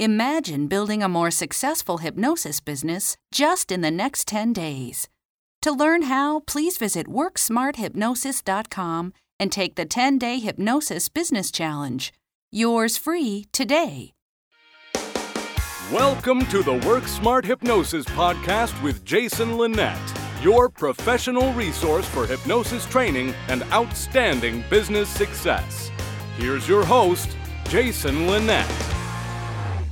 Imagine building a more successful hypnosis business just in the next 10 days. To learn how, please visit WorkSmartHypnosis.com and take the 10 day Hypnosis Business Challenge. Yours free today. Welcome to the Work Smart Hypnosis Podcast with Jason Linett, your professional resource for hypnosis training and outstanding business success. Here's your host, Jason Linett.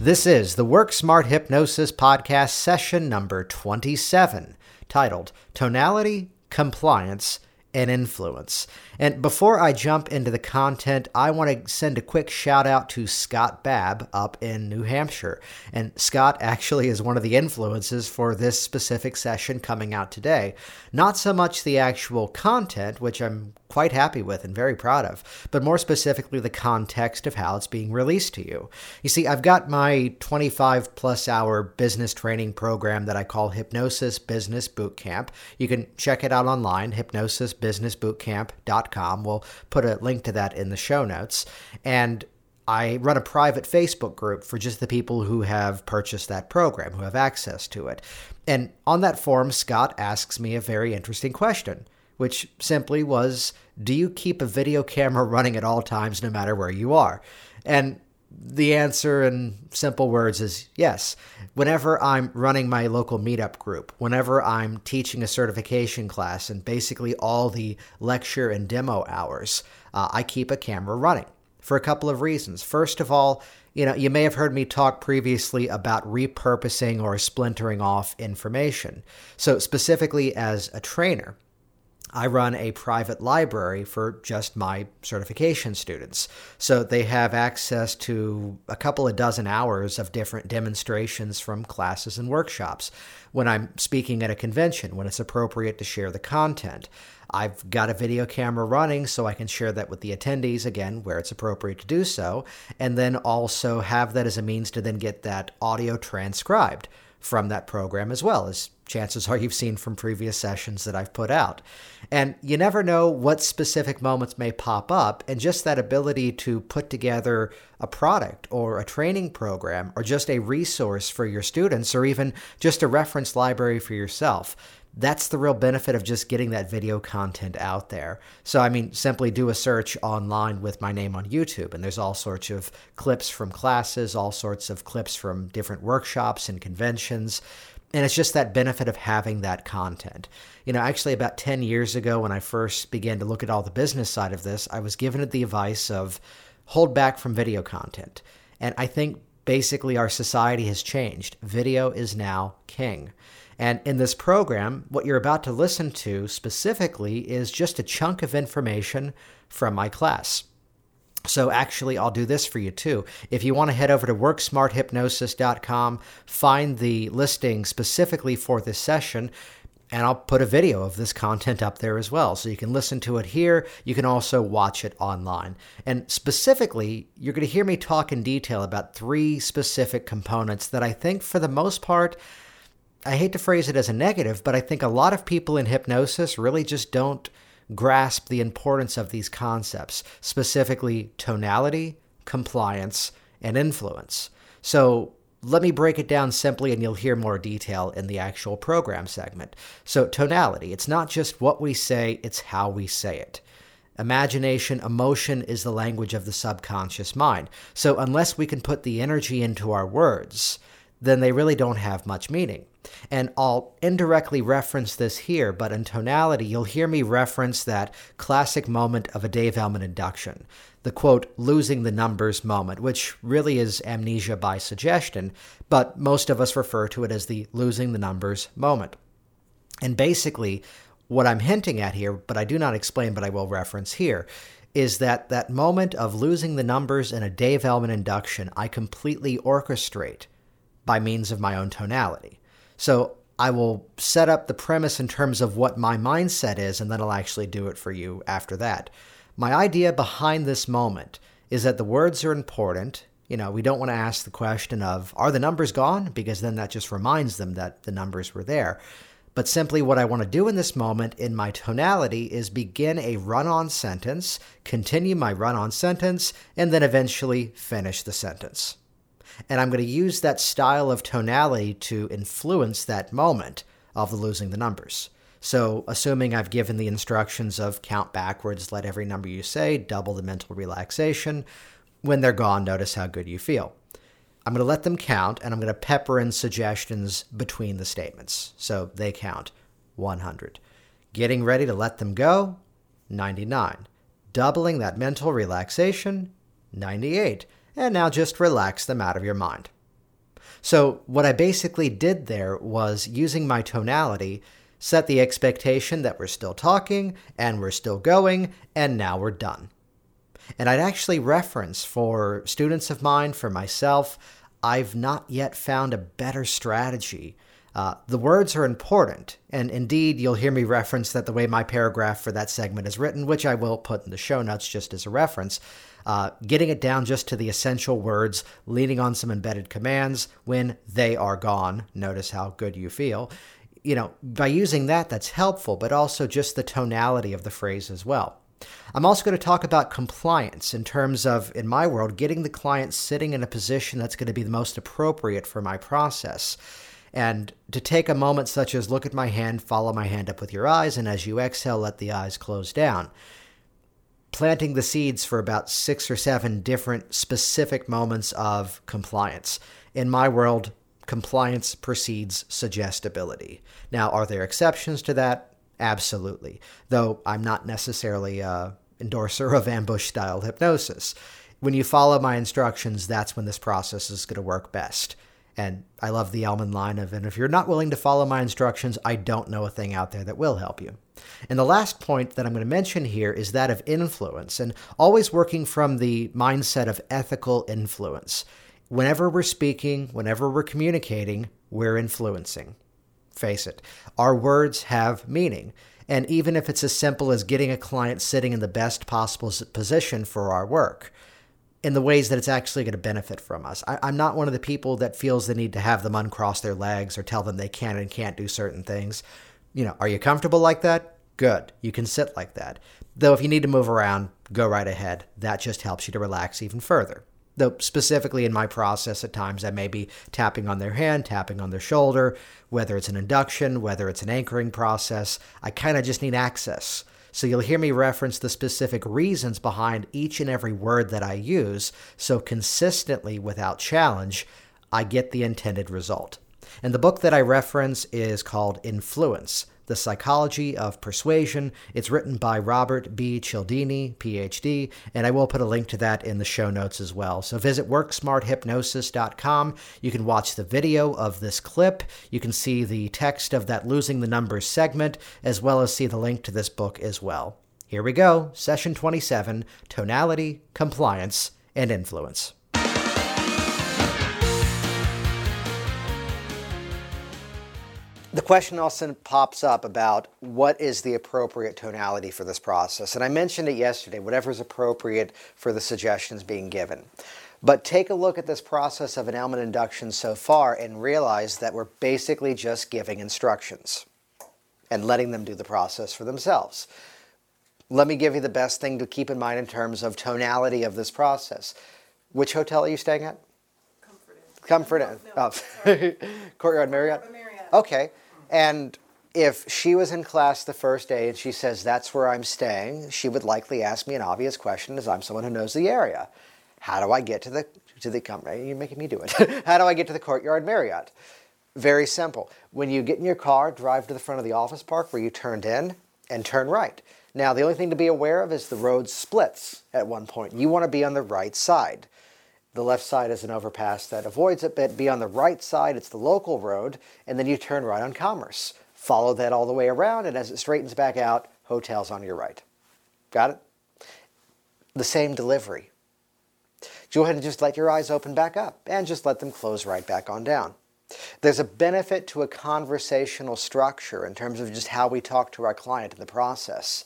This is the Work Smart Hypnosis Podcast session number 27, titled Tonality, Compliance, and influence. And before I jump into the content, I want to send a quick shout out to Scott Babb up in New Hampshire. And Scott actually is one of the influences for this specific session coming out today. Not so much the actual content, which I'm quite happy with and very proud of, but more specifically the context of how it's being released to you. You see, I've got my 25 plus hour business training program that I call Hypnosis Business Bootcamp. You can check it out online, hypnosisbusinessbootcamp.com. We'll put a link to that in the show notes. And I run a private Facebook group for just the people who have purchased that program, who have access to it. And on that forum, Scott asks me a very interesting question which simply was Do you keep a video camera running at all times, no matter where you are? And the answer in simple words is yes. Whenever I'm running my local meetup group, whenever I'm teaching a certification class, and basically all the lecture and demo hours, uh, I keep a camera running for a couple of reasons. First of all, you know, you may have heard me talk previously about repurposing or splintering off information. So, specifically as a trainer, I run a private library for just my certification students. So they have access to a couple of dozen hours of different demonstrations from classes and workshops. When I'm speaking at a convention, when it's appropriate to share the content, I've got a video camera running so I can share that with the attendees again where it's appropriate to do so, and then also have that as a means to then get that audio transcribed from that program as well as chances are you've seen from previous sessions that I've put out. And you never know what specific moments may pop up, and just that ability to put together a product or a training program or just a resource for your students or even just a reference library for yourself. That's the real benefit of just getting that video content out there. So, I mean, simply do a search online with my name on YouTube, and there's all sorts of clips from classes, all sorts of clips from different workshops and conventions and it's just that benefit of having that content. You know, actually, about 10 years ago, when I first began to look at all the business side of this, I was given the advice of hold back from video content. And I think basically our society has changed. Video is now king. And in this program, what you're about to listen to specifically is just a chunk of information from my class. So actually, I'll do this for you too. If you want to head over to worksmarthypnosis.com, find the listing specifically for this session, and I'll put a video of this content up there as well. So you can listen to it here. You can also watch it online. And specifically, you're going to hear me talk in detail about three specific components that I think, for the most part, I hate to phrase it as a negative, but I think a lot of people in hypnosis really just don't grasp the importance of these concepts, specifically tonality, compliance, and influence. So let me break it down simply and you'll hear more detail in the actual program segment. So, tonality, it's not just what we say, it's how we say it. Imagination, emotion is the language of the subconscious mind. So, unless we can put the energy into our words, then they really don't have much meaning. And I'll indirectly reference this here, but in tonality, you'll hear me reference that classic moment of a Dave Elman induction, the quote, losing the numbers moment, which really is amnesia by suggestion, but most of us refer to it as the losing the numbers moment. And basically, what I'm hinting at here, but I do not explain, but I will reference here, is that that moment of losing the numbers in a Dave Elman induction, I completely orchestrate by means of my own tonality. So I will set up the premise in terms of what my mindset is, and then I'll actually do it for you after that. My idea behind this moment is that the words are important. You know, we don't want to ask the question of, are the numbers gone? Because then that just reminds them that the numbers were there. But simply what I want to do in this moment in my tonality is begin a run on sentence, continue my run on sentence, and then eventually finish the sentence. And I'm going to use that style of tonality to influence that moment of the losing the numbers. So, assuming I've given the instructions of count backwards, let every number you say, double the mental relaxation, when they're gone, notice how good you feel. I'm going to let them count and I'm going to pepper in suggestions between the statements. So they count 100. Getting ready to let them go 99. Doubling that mental relaxation 98. And now just relax them out of your mind. So, what I basically did there was using my tonality, set the expectation that we're still talking and we're still going, and now we're done. And I'd actually reference for students of mine, for myself, I've not yet found a better strategy. Uh, the words are important, and indeed, you'll hear me reference that the way my paragraph for that segment is written, which I will put in the show notes just as a reference. Uh, getting it down just to the essential words, leaning on some embedded commands when they are gone. Notice how good you feel. You know, by using that, that's helpful, but also just the tonality of the phrase as well. I'm also going to talk about compliance in terms of, in my world, getting the client sitting in a position that's going to be the most appropriate for my process. And to take a moment such as look at my hand, follow my hand up with your eyes, and as you exhale, let the eyes close down. Planting the seeds for about six or seven different specific moments of compliance. In my world, compliance precedes suggestibility. Now, are there exceptions to that? Absolutely. Though I'm not necessarily a endorser of ambush style hypnosis. When you follow my instructions, that's when this process is going to work best. And I love the Elman line of, and if you're not willing to follow my instructions, I don't know a thing out there that will help you. And the last point that I'm going to mention here is that of influence, and always working from the mindset of ethical influence. Whenever we're speaking, whenever we're communicating, we're influencing face it. Our words have meaning. And even if it's as simple as getting a client sitting in the best possible position for our work, in the ways that it's actually going to benefit from us. I, am not one of the people that feels the need to have them uncross their legs or tell them they can and can't do certain things. You know, are you comfortable like that? Good. You can sit like that. Though if you need to move around, go right ahead. That just helps you to relax even further. Though specifically in my process, at times I may be tapping on their hand, tapping on their shoulder, whether it's an induction, whether it's an anchoring process. I kind of just need access. So you'll hear me reference the specific reasons behind each and every word that I use, so consistently without challenge, I get the intended result. And the book that I reference is called Influence the Psychology of Persuasion. It's written by Robert B. Cialdini, PhD, and I will put a link to that in the show notes as well. So visit worksmarthypnosis.com. You can watch the video of this clip. You can see the text of that Losing the Numbers segment, as well as see the link to this book as well. Here we go, session 27 Tonality, Compliance, and Influence. The question also pops up about what is the appropriate tonality for this process. And I mentioned it yesterday, whatever is appropriate for the suggestions being given. But take a look at this process of an Elman induction so far and realize that we're basically just giving instructions and letting them do the process for themselves. Let me give you the best thing to keep in mind in terms of tonality of this process. Which hotel are you staying at? Comfort Inn. Comfort Inn. No, oh. Courtyard Marriott? Okay. And if she was in class the first day and she says, That's where I'm staying, she would likely ask me an obvious question as I'm someone who knows the area. How do I get to the to the company? You're making me do it. How do I get to the Courtyard Marriott? Very simple. When you get in your car, drive to the front of the office park where you turned in and turn right. Now, the only thing to be aware of is the road splits at one point. You want to be on the right side. The left side is an overpass that avoids it, but be on the right side, it's the local road, and then you turn right on Commerce. Follow that all the way around, and as it straightens back out, hotels on your right. Got it? The same delivery. Go ahead and just let your eyes open back up and just let them close right back on down. There's a benefit to a conversational structure in terms of just how we talk to our client in the process.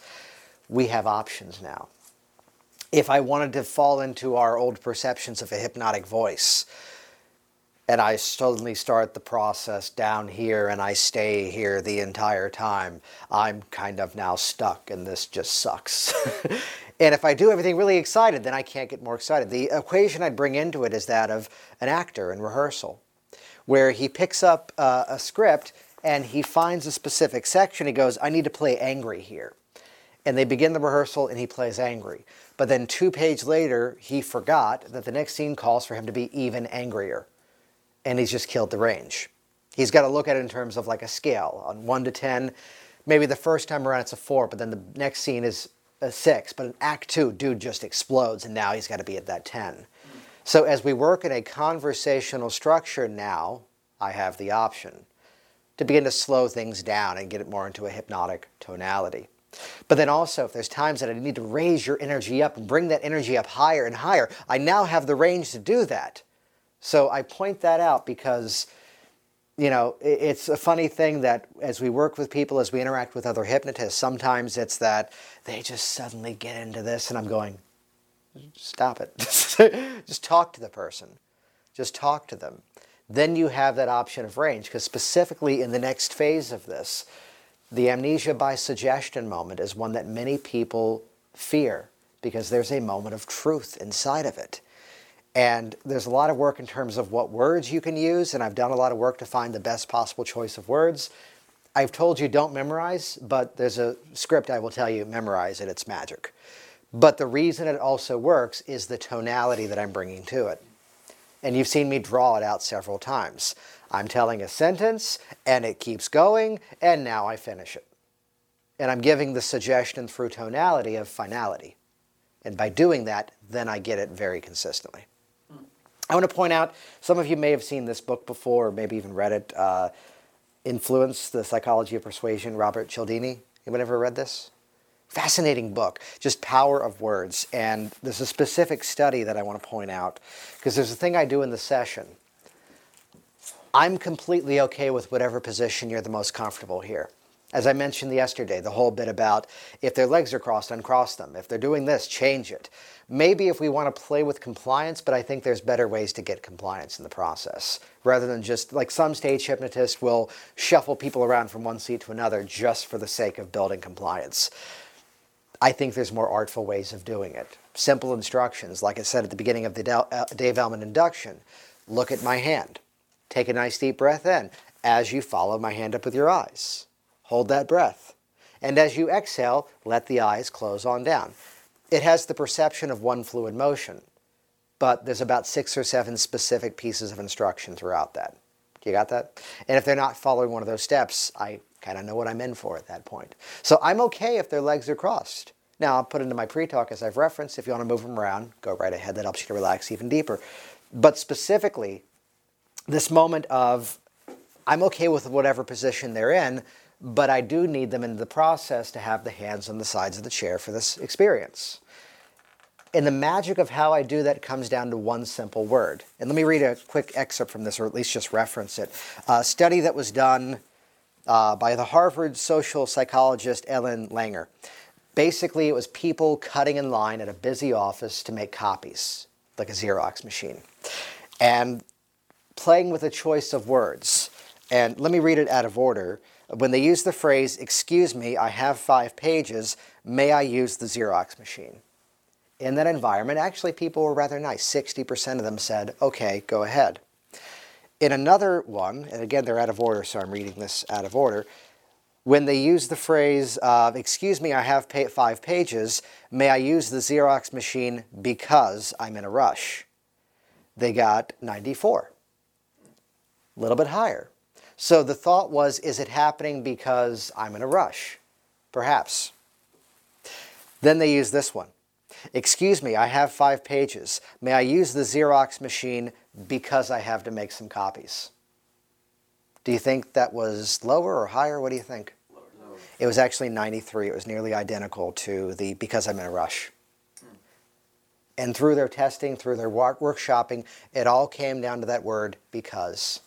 We have options now if I wanted to fall into our old perceptions of a hypnotic voice, and I suddenly start the process down here and I stay here the entire time, I'm kind of now stuck and this just sucks. And if I do everything really excited, then I can't get more excited. The equation I'd bring into it is that of an actor in rehearsal, where he picks up uh, a script and he finds a specific section. He goes, I need to play angry here. And they begin the rehearsal and he plays angry. But then two pages later, he forgot that the next scene calls for him to be even angrier. And he's just killed the range. He's got to look at it in terms of like a scale on 1 to 10. Maybe the first time around it's a 4, but then the next scene is a 6. But in Act 2, dude just explodes, and now he's got to be at that 10. So as we work in a conversational structure now, I have the option to begin to slow things down and get it more into a hypnotic tonality. But then also, if there's times that I need to raise your energy up and bring that energy up higher and higher, I now have the range to do that. So I point that out because you know, it's a funny thing that as we work with people, as we interact with other hypnotists, sometimes it's that they just suddenly get into this, and I'm going, stop it. just talk to the person. Just talk to them. Then you have that option of range, because specifically in the next phase of this, the amnesia by suggestion moment is one that many people fear because there's a moment of truth inside of it. And there's a lot of work in terms of what words you can use, and I've done a lot of work to find the best possible choice of words. I've told you don't memorize, but there's a script I will tell you memorize it, it's magic. But the reason it also works is the tonality that I'm bringing to it. And you've seen me draw it out several times. I'm telling a sentence, and it keeps going, and now I finish it. And I'm giving the suggestion through tonality of finality. And by doing that, then I get it very consistently. I want to point out some of you may have seen this book before, or maybe even read it. Uh, Influence: The Psychology of Persuasion, Robert Cialdini. Anyone ever read this? Fascinating book, just power of words. And there's a specific study that I want to point out because there's a thing I do in the session. I'm completely okay with whatever position you're the most comfortable here. As I mentioned yesterday, the whole bit about if their legs are crossed, uncross them. If they're doing this, change it. Maybe if we want to play with compliance, but I think there's better ways to get compliance in the process rather than just like some stage hypnotists will shuffle people around from one seat to another just for the sake of building compliance. I think there's more artful ways of doing it. Simple instructions, like I said at the beginning of the uh, Dave Elman induction. Look at my hand. Take a nice deep breath in as you follow my hand up with your eyes. Hold that breath. And as you exhale, let the eyes close on down. It has the perception of one fluid motion, but there's about six or seven specific pieces of instruction throughout that. You got that? And if they're not following one of those steps, I kind of know what I'm in for at that point. So I'm okay if their legs are crossed. Now, I'll put into my pre talk as I've referenced. If you want to move them around, go right ahead. That helps you to relax even deeper. But specifically, this moment of I'm okay with whatever position they're in, but I do need them in the process to have the hands on the sides of the chair for this experience. And the magic of how I do that comes down to one simple word. And let me read a quick excerpt from this, or at least just reference it. A study that was done uh, by the Harvard social psychologist Ellen Langer. Basically, it was people cutting in line at a busy office to make copies, like a Xerox machine, and playing with a choice of words. And let me read it out of order. When they use the phrase, excuse me, I have five pages, may I use the Xerox machine? In that environment, actually, people were rather nice. 60% of them said, okay, go ahead. In another one, and again, they're out of order, so I'm reading this out of order. When they use the phrase, uh, excuse me, I have pa five pages, may I use the Xerox machine because I'm in a rush? They got 94. A little bit higher. So the thought was, is it happening because I'm in a rush? Perhaps. Then they use this one. Excuse me, I have five pages. May I use the Xerox machine because I have to make some copies? Do you think that was lower or higher? What do you think? Lower. It was actually 93. It was nearly identical to the because I'm in a rush. And through their testing, through their workshopping, it all came down to that word because.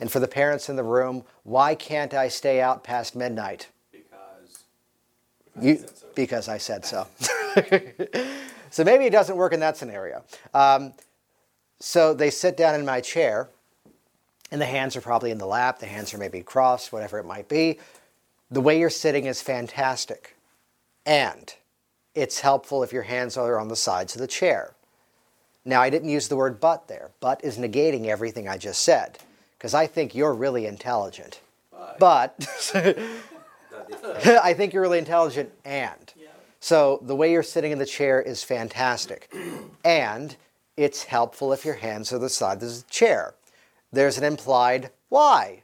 And for the parents in the room, why can't I stay out past midnight? Because. You, so. Because I said so. so maybe it doesn't work in that scenario. Um, so they sit down in my chair, and the hands are probably in the lap, the hands are maybe crossed, whatever it might be. The way you're sitting is fantastic. And it's helpful if your hands are on the sides of the chair. Now, I didn't use the word but there. But is negating everything I just said, because I think you're really intelligent. But I think you're really intelligent and. So the way you're sitting in the chair is fantastic. And it's helpful if your hands are the sides of the chair. There's an implied why.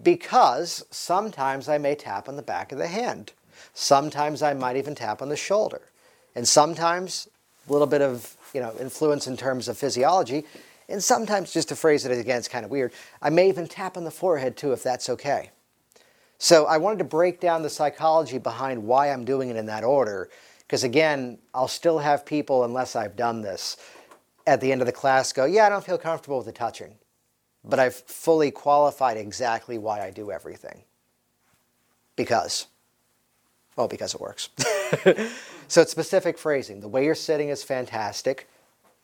Because sometimes I may tap on the back of the hand. Sometimes I might even tap on the shoulder. And sometimes a little bit of you know, influence in terms of physiology. And sometimes, just to phrase it again, it's kind of weird, I may even tap on the forehead too if that's okay. So I wanted to break down the psychology behind why I'm doing it in that order. Because again, I'll still have people, unless I've done this, at the end of the class go, Yeah, I don't feel comfortable with the touching. But I've fully qualified exactly why I do everything. Because. Well, because it works. so it's specific phrasing. The way you're sitting is fantastic.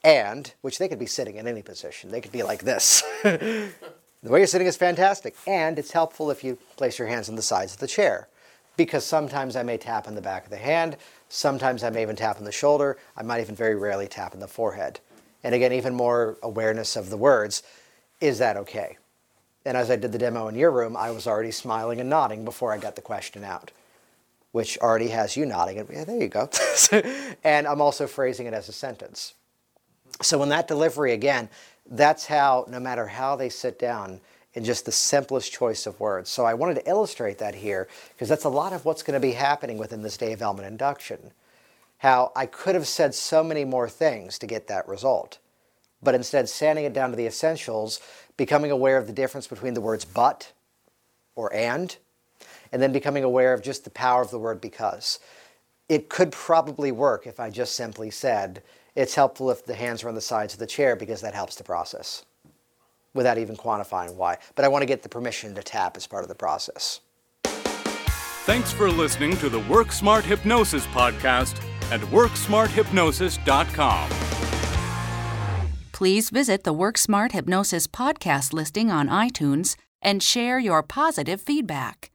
And, which they could be sitting in any position, they could be like this. The way you're sitting is fantastic, and it's helpful if you place your hands on the sides of the chair. Because sometimes I may tap on the back of the hand, sometimes I may even tap on the shoulder, I might even very rarely tap on the forehead. And again, even more awareness of the words is that okay? And as I did the demo in your room, I was already smiling and nodding before I got the question out, which already has you nodding. And, yeah, there you go. and I'm also phrasing it as a sentence. So in that delivery, again, that's how, no matter how they sit down, in just the simplest choice of words. So I wanted to illustrate that here because that's a lot of what's going to be happening within this Dave Elman induction. How I could have said so many more things to get that result, but instead sanding it down to the essentials, becoming aware of the difference between the words but or and, and then becoming aware of just the power of the word because. It could probably work if I just simply said, it's helpful if the hands are on the sides of the chair because that helps the process without even quantifying why. But I want to get the permission to tap as part of the process. Thanks for listening to the Work Smart Hypnosis podcast at WorkSmartHypnosis.com. Please visit the Work Smart Hypnosis podcast listing on iTunes and share your positive feedback.